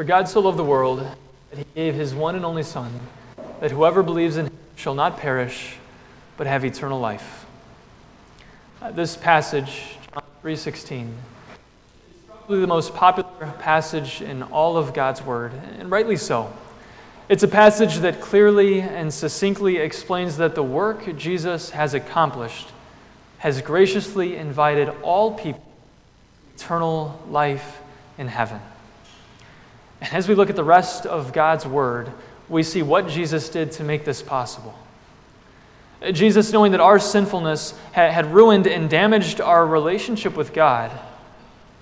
For God so loved the world that he gave his one and only Son, that whoever believes in him shall not perish, but have eternal life. Uh, this passage, John 3:16, is probably the most popular passage in all of God's Word, and rightly so. It's a passage that clearly and succinctly explains that the work Jesus has accomplished has graciously invited all people eternal life in heaven. And as we look at the rest of God's Word, we see what Jesus did to make this possible. Jesus, knowing that our sinfulness had ruined and damaged our relationship with God,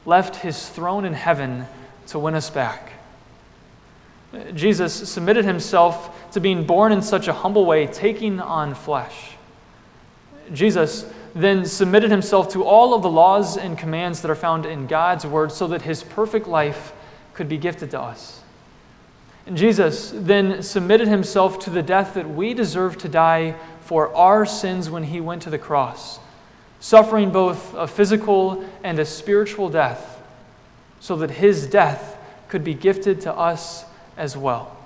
left his throne in heaven to win us back. Jesus submitted himself to being born in such a humble way, taking on flesh. Jesus then submitted himself to all of the laws and commands that are found in God's word so that his perfect life could be gifted to us. And Jesus then submitted himself to the death that we deserve to die for our sins when he went to the cross, suffering both a physical and a spiritual death, so that his death could be gifted to us as well.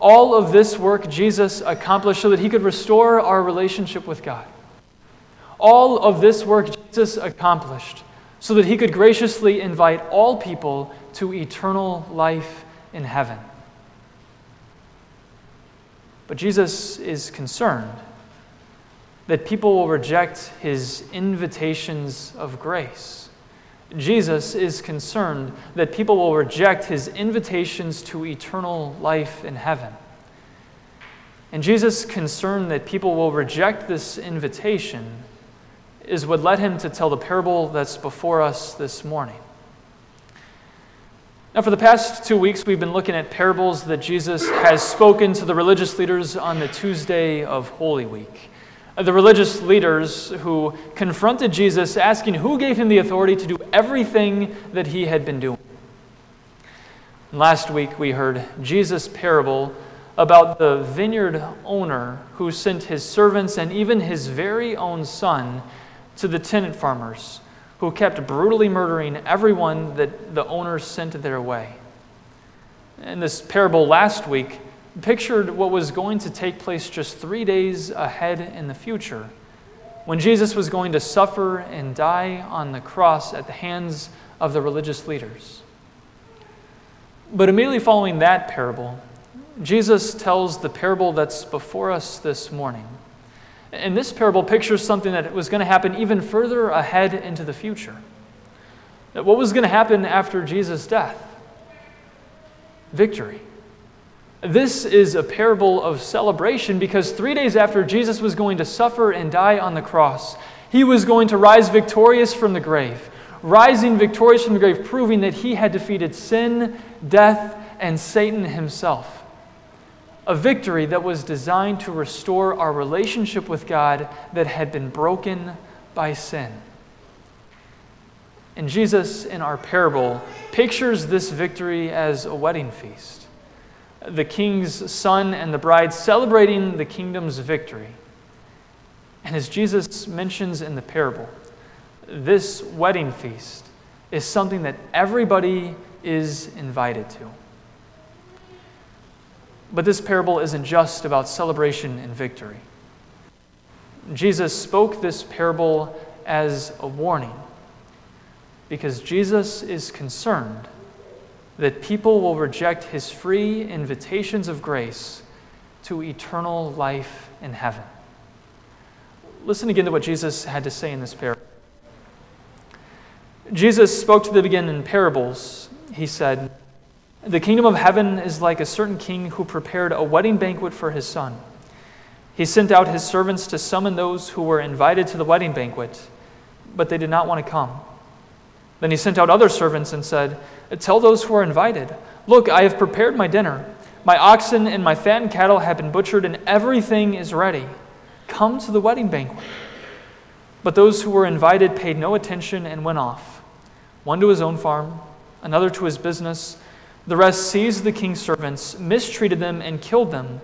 All of this work Jesus accomplished so that he could restore our relationship with God. All of this work Jesus accomplished so that he could graciously invite all people to eternal life in heaven. But Jesus is concerned that people will reject his invitations of grace. Jesus is concerned that people will reject his invitations to eternal life in heaven. And Jesus' concern that people will reject this invitation is what led him to tell the parable that's before us this morning. Now, for the past two weeks, we've been looking at parables that Jesus has spoken to the religious leaders on the Tuesday of Holy Week. Uh, the religious leaders who confronted Jesus, asking who gave him the authority to do everything that he had been doing. Last week, we heard Jesus' parable about the vineyard owner who sent his servants and even his very own son to the tenant farmers who kept brutally murdering everyone that the owners sent their way. And this parable last week pictured what was going to take place just three days ahead in the future when Jesus was going to suffer and die on the cross at the hands of the religious leaders. But immediately following that parable, Jesus tells the parable that's before us this morning. And this parable pictures something that was going to happen even further ahead into the future. What was going to happen after Jesus' death? Victory. This is a parable of celebration because three days after Jesus was going to suffer and die on the cross, he was going to rise victorious from the grave. Rising victorious from the grave, proving that he had defeated sin, death, and Satan himself a victory that was designed to restore our relationship with God that had been broken by sin. And Jesus, in our parable, pictures this victory as a wedding feast. The king's son and the bride celebrating the kingdom's victory. And as Jesus mentions in the parable, this wedding feast is something that everybody is invited to. But this parable isn't just about celebration and victory. Jesus spoke this parable as a warning because Jesus is concerned that people will reject his free invitations of grace to eternal life in heaven. Listen again to what Jesus had to say in this parable. Jesus spoke to the again in parables. He said, the kingdom of heaven is like a certain king who prepared a wedding banquet for his son. He sent out his servants to summon those who were invited to the wedding banquet, but they did not want to come. Then he sent out other servants and said, Tell those who are invited, Look, I have prepared my dinner. My oxen and my fattened cattle have been butchered, and everything is ready. Come to the wedding banquet. But those who were invited paid no attention and went off, one to his own farm, another to his business the rest seized the king's servants, mistreated them, and killed them.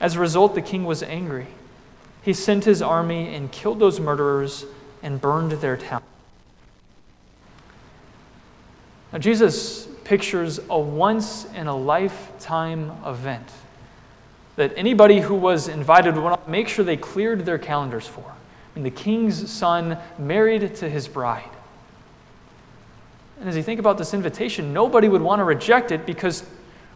As a result, the king was angry. He sent his army and killed those murderers and burned their town. Now, Jesus pictures a once in a lifetime event that anybody who was invited would make sure they cleared their calendars for. I mean, the king's son married to his bride. And as you think about this invitation, nobody would want to reject it because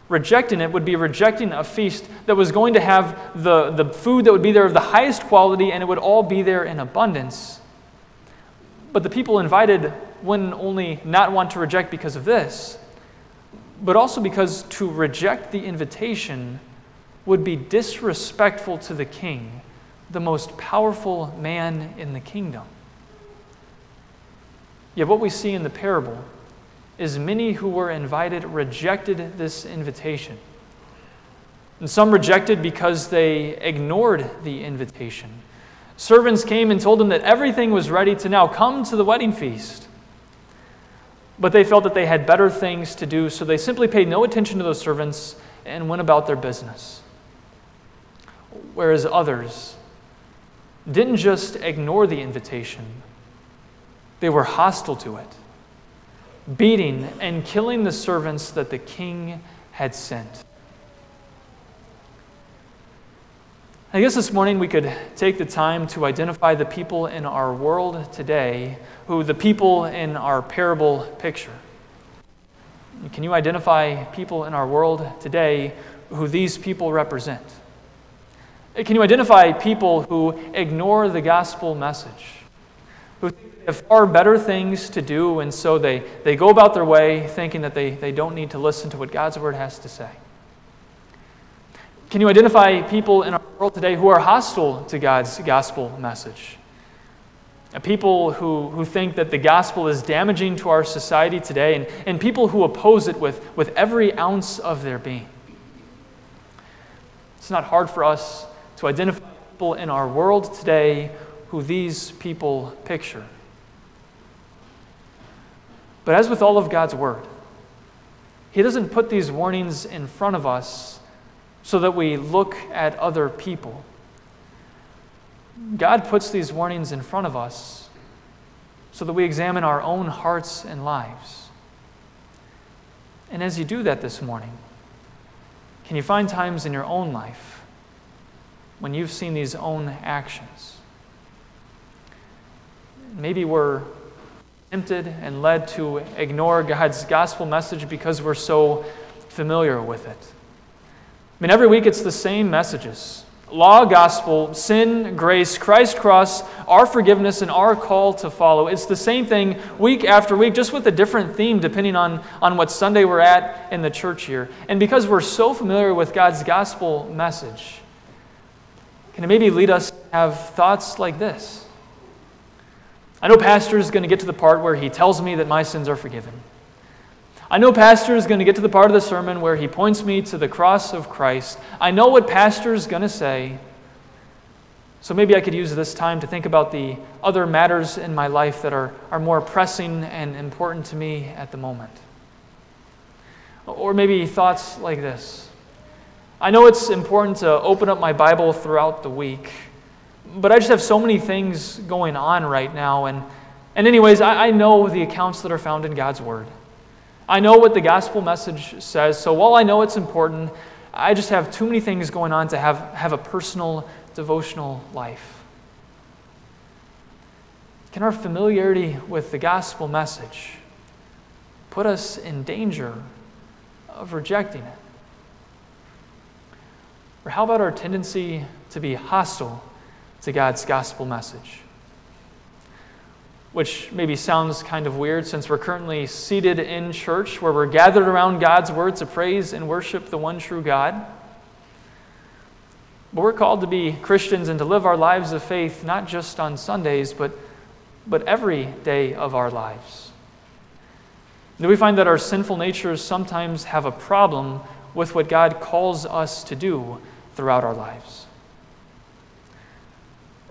rejecting it would be rejecting a feast that was going to have the, the food that would be there of the highest quality and it would all be there in abundance. But the people invited wouldn't only not want to reject because of this, but also because to reject the invitation would be disrespectful to the king, the most powerful man in the kingdom. Yet, what we see in the parable is many who were invited rejected this invitation. And some rejected because they ignored the invitation. Servants came and told them that everything was ready to now come to the wedding feast. But they felt that they had better things to do, so they simply paid no attention to those servants and went about their business. Whereas others didn't just ignore the invitation, they were hostile to it beating and killing the servants that the king had sent. I guess this morning we could take the time to identify the people in our world today who the people in our parable picture. Can you identify people in our world today who these people represent? Can you identify people who ignore the gospel message? Who have far better things to do, and so they, they go about their way thinking that they, they don't need to listen to what God's word has to say. Can you identify people in our world today who are hostile to God's gospel message? People who, who think that the gospel is damaging to our society today, and, and people who oppose it with, with every ounce of their being. It's not hard for us to identify people in our world today who these people picture. But as with all of God's Word, He doesn't put these warnings in front of us so that we look at other people. God puts these warnings in front of us so that we examine our own hearts and lives. And as you do that this morning, can you find times in your own life when you've seen these own actions? Maybe we're tempted and led to ignore God's gospel message because we're so familiar with it. I mean, every week it's the same messages law, gospel, sin, grace, Christ cross, our forgiveness, and our call to follow. It's the same thing week after week, just with a different theme depending on, on what Sunday we're at in the church here. And because we're so familiar with God's gospel message, can it maybe lead us to have thoughts like this? I know Pastor is going to get to the part where he tells me that my sins are forgiven. I know Pastor is going to get to the part of the sermon where he points me to the cross of Christ. I know what Pastor is going to say. So maybe I could use this time to think about the other matters in my life that are, are more pressing and important to me at the moment. Or maybe thoughts like this I know it's important to open up my Bible throughout the week but I just have so many things going on right now. And, and anyways, I, I know the accounts that are found in God's Word. I know what the gospel message says. So while I know it's important, I just have too many things going on to have, have a personal devotional life. Can our familiarity with the gospel message put us in danger of rejecting it? Or how about our tendency to be hostile to God's gospel message. Which maybe sounds kind of weird since we're currently seated in church where we're gathered around God's word to praise and worship the one true God. But we're called to be Christians and to live our lives of faith not just on Sundays, but, but every day of our lives. Do we find that our sinful natures sometimes have a problem with what God calls us to do throughout our lives?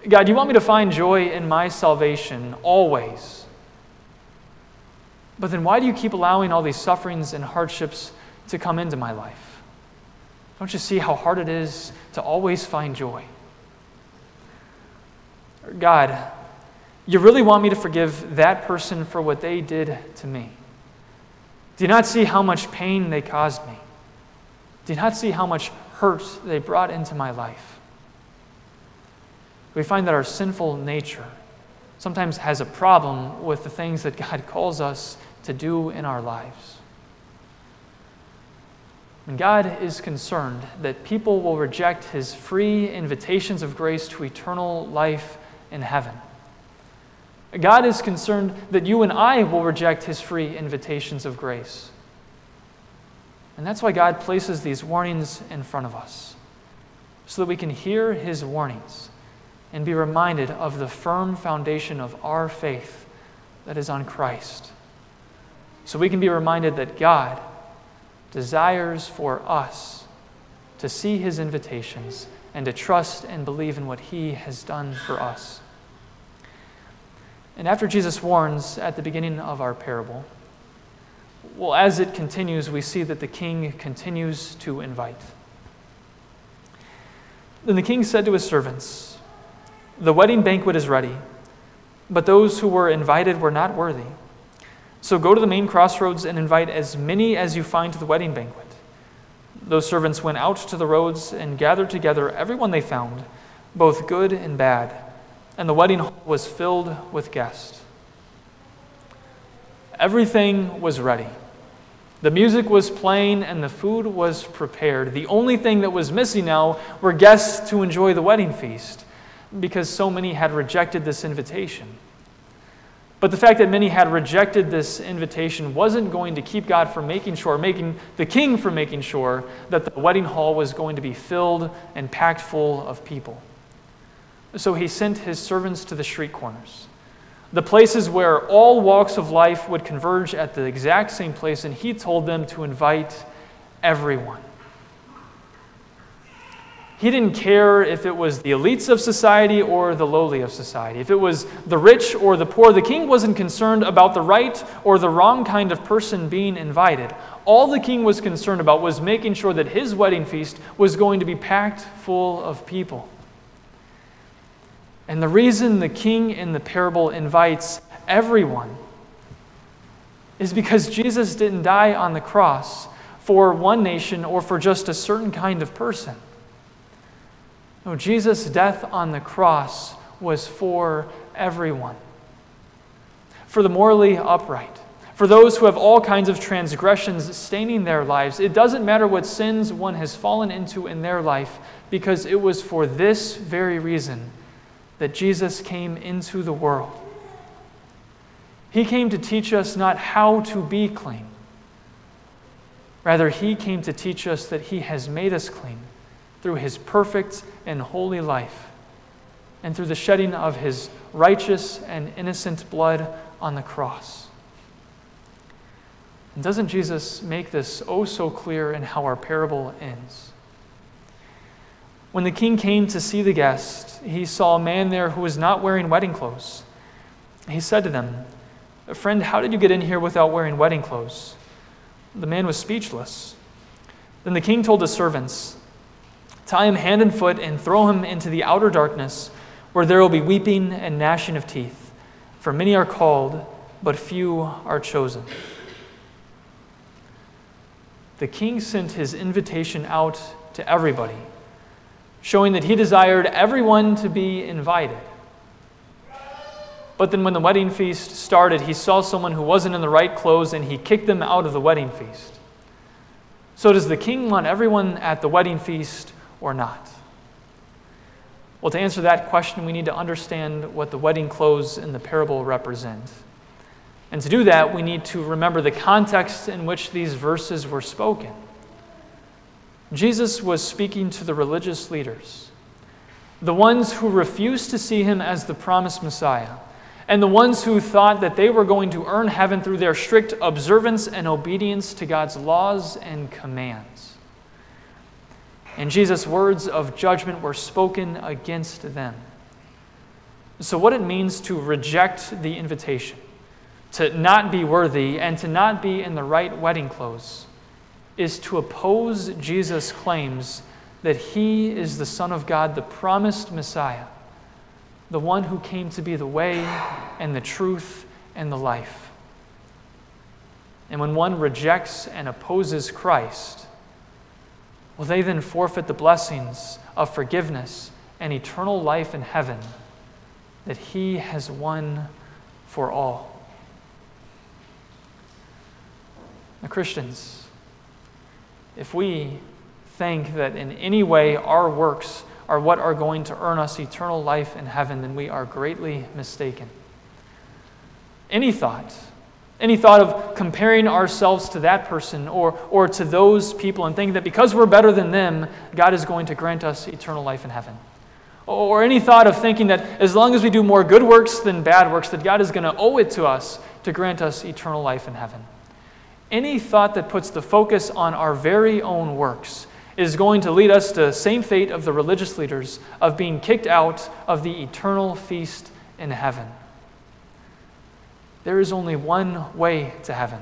God, you want me to find joy in my salvation always. But then why do you keep allowing all these sufferings and hardships to come into my life? Don't you see how hard it is to always find joy? God, you really want me to forgive that person for what they did to me. Do you not see how much pain they caused me? Do you not see how much hurt they brought into my life? We find that our sinful nature sometimes has a problem with the things that God calls us to do in our lives. And God is concerned that people will reject his free invitations of grace to eternal life in heaven. God is concerned that you and I will reject his free invitations of grace. And that's why God places these warnings in front of us, so that we can hear his warnings and be reminded of the firm foundation of our faith that is on Christ. So we can be reminded that God desires for us to see his invitations and to trust and believe in what he has done for us. And after Jesus warns at the beginning of our parable, well, as it continues, we see that the king continues to invite. Then the king said to his servants, The wedding banquet is ready, but those who were invited were not worthy. So go to the main crossroads and invite as many as you find to the wedding banquet. Those servants went out to the roads and gathered together everyone they found, both good and bad and the wedding hall was filled with guests. Everything was ready. The music was playing and the food was prepared. The only thing that was missing now were guests to enjoy the wedding feast because so many had rejected this invitation. But the fact that many had rejected this invitation wasn't going to keep God from making sure, making the king from making sure that the wedding hall was going to be filled and packed full of people. So he sent his servants to the street corners, the places where all walks of life would converge at the exact same place, and he told them to invite everyone. He didn't care if it was the elites of society or the lowly of society, if it was the rich or the poor. The king wasn't concerned about the right or the wrong kind of person being invited. All the king was concerned about was making sure that his wedding feast was going to be packed full of people. And the reason the king in the parable invites everyone is because Jesus didn't die on the cross for one nation or for just a certain kind of person. No, Jesus' death on the cross was for everyone. For the morally upright, for those who have all kinds of transgressions staining their lives. It doesn't matter what sins one has fallen into in their life, because it was for this very reason that Jesus came into the world. He came to teach us not how to be clean. Rather, He came to teach us that He has made us clean through His perfect and holy life and through the shedding of His righteous and innocent blood on the cross. And doesn't Jesus make this oh so clear in how our parable ends? When the king came to see the guest, he saw a man there who was not wearing wedding clothes. He said to them, Friend, how did you get in here without wearing wedding clothes? The man was speechless. Then the king told his servants, Tie him hand and foot and throw him into the outer darkness, where there will be weeping and gnashing of teeth. For many are called, but few are chosen. The king sent his invitation out to everybody showing that he desired everyone to be invited. But then, when the wedding feast started, he saw someone who wasn't in the right clothes and he kicked them out of the wedding feast. So, does the king want everyone at the wedding feast or not? Well, to answer that question, we need to understand what the wedding clothes in the parable represent. And to do that, we need to remember the context in which these verses were spoken. Jesus was speaking to the religious leaders, the ones who refused to see him as the promised Messiah, and the ones who thought that they were going to earn heaven through their strict observance and obedience to God's laws and commands. And Jesus' words of judgment were spoken against them. So, what it means to reject the invitation, to not be worthy, and to not be in the right wedding clothes is to oppose Jesus' claims that he is the Son of God, the promised Messiah, the one who came to be the way and the truth and the life. And when one rejects and opposes Christ, will they then forfeit the blessings of forgiveness and eternal life in heaven that he has won for all? Now, Christians, if we think that in any way our works are what are going to earn us eternal life in heaven, then we are greatly mistaken. Any thought, any thought of comparing ourselves to that person or, or to those people and thinking that because we're better than them, God is going to grant us eternal life in heaven. Or any thought of thinking that as long as we do more good works than bad works, that God is going to owe it to us to grant us eternal life in heaven. Any thought that puts the focus on our very own works is going to lead us to the same fate of the religious leaders of being kicked out of the eternal feast in heaven. There is only one way to heaven,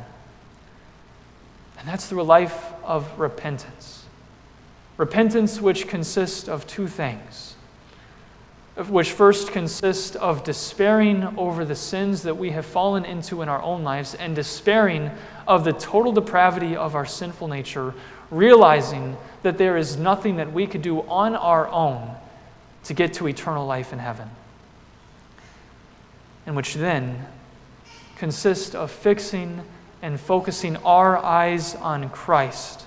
and that's through a life of repentance. Repentance, which consists of two things, which first consists of despairing over the sins that we have fallen into in our own lives and despairing of the total depravity of our sinful nature, realizing that there is nothing that we could do on our own to get to eternal life in heaven. And which then consists of fixing and focusing our eyes on Christ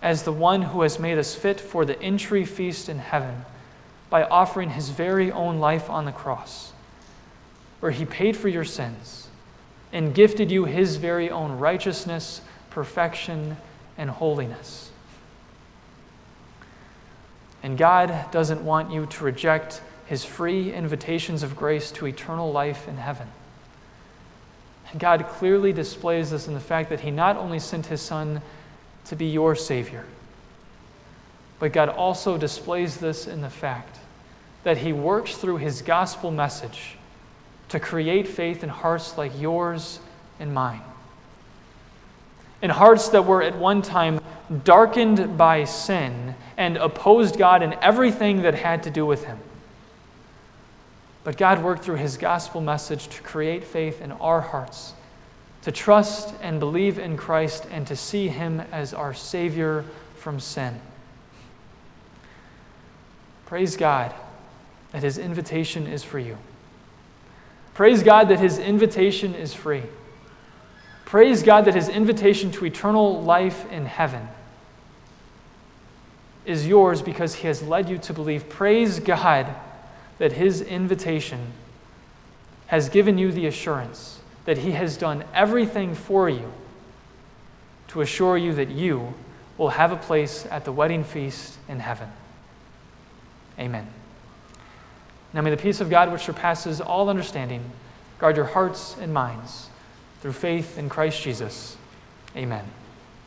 as the one who has made us fit for the entry feast in heaven by offering his very own life on the cross, where he paid for your sins and gifted you his very own righteousness, perfection, and holiness. And God doesn't want you to reject his free invitations of grace to eternal life in heaven. God clearly displays this in the fact that he not only sent his son to be your Savior, but God also displays this in the fact that he works through his gospel message to create faith in hearts like yours and mine. In hearts that were at one time darkened by sin and opposed God in everything that had to do with Him. But God worked through His gospel message to create faith in our hearts, to trust and believe in Christ, and to see Him as our Savior from sin. Praise God that His invitation is for you. Praise God that His invitation is free. Praise God that His invitation to eternal life in heaven is yours because he has led you to believe. Praise God that his invitation has given you the assurance that he has done everything for you to assure you that you will have a place at the wedding feast in heaven. Amen. Now may the peace of God, which surpasses all understanding, guard your hearts and minds through faith in Christ Jesus. Amen.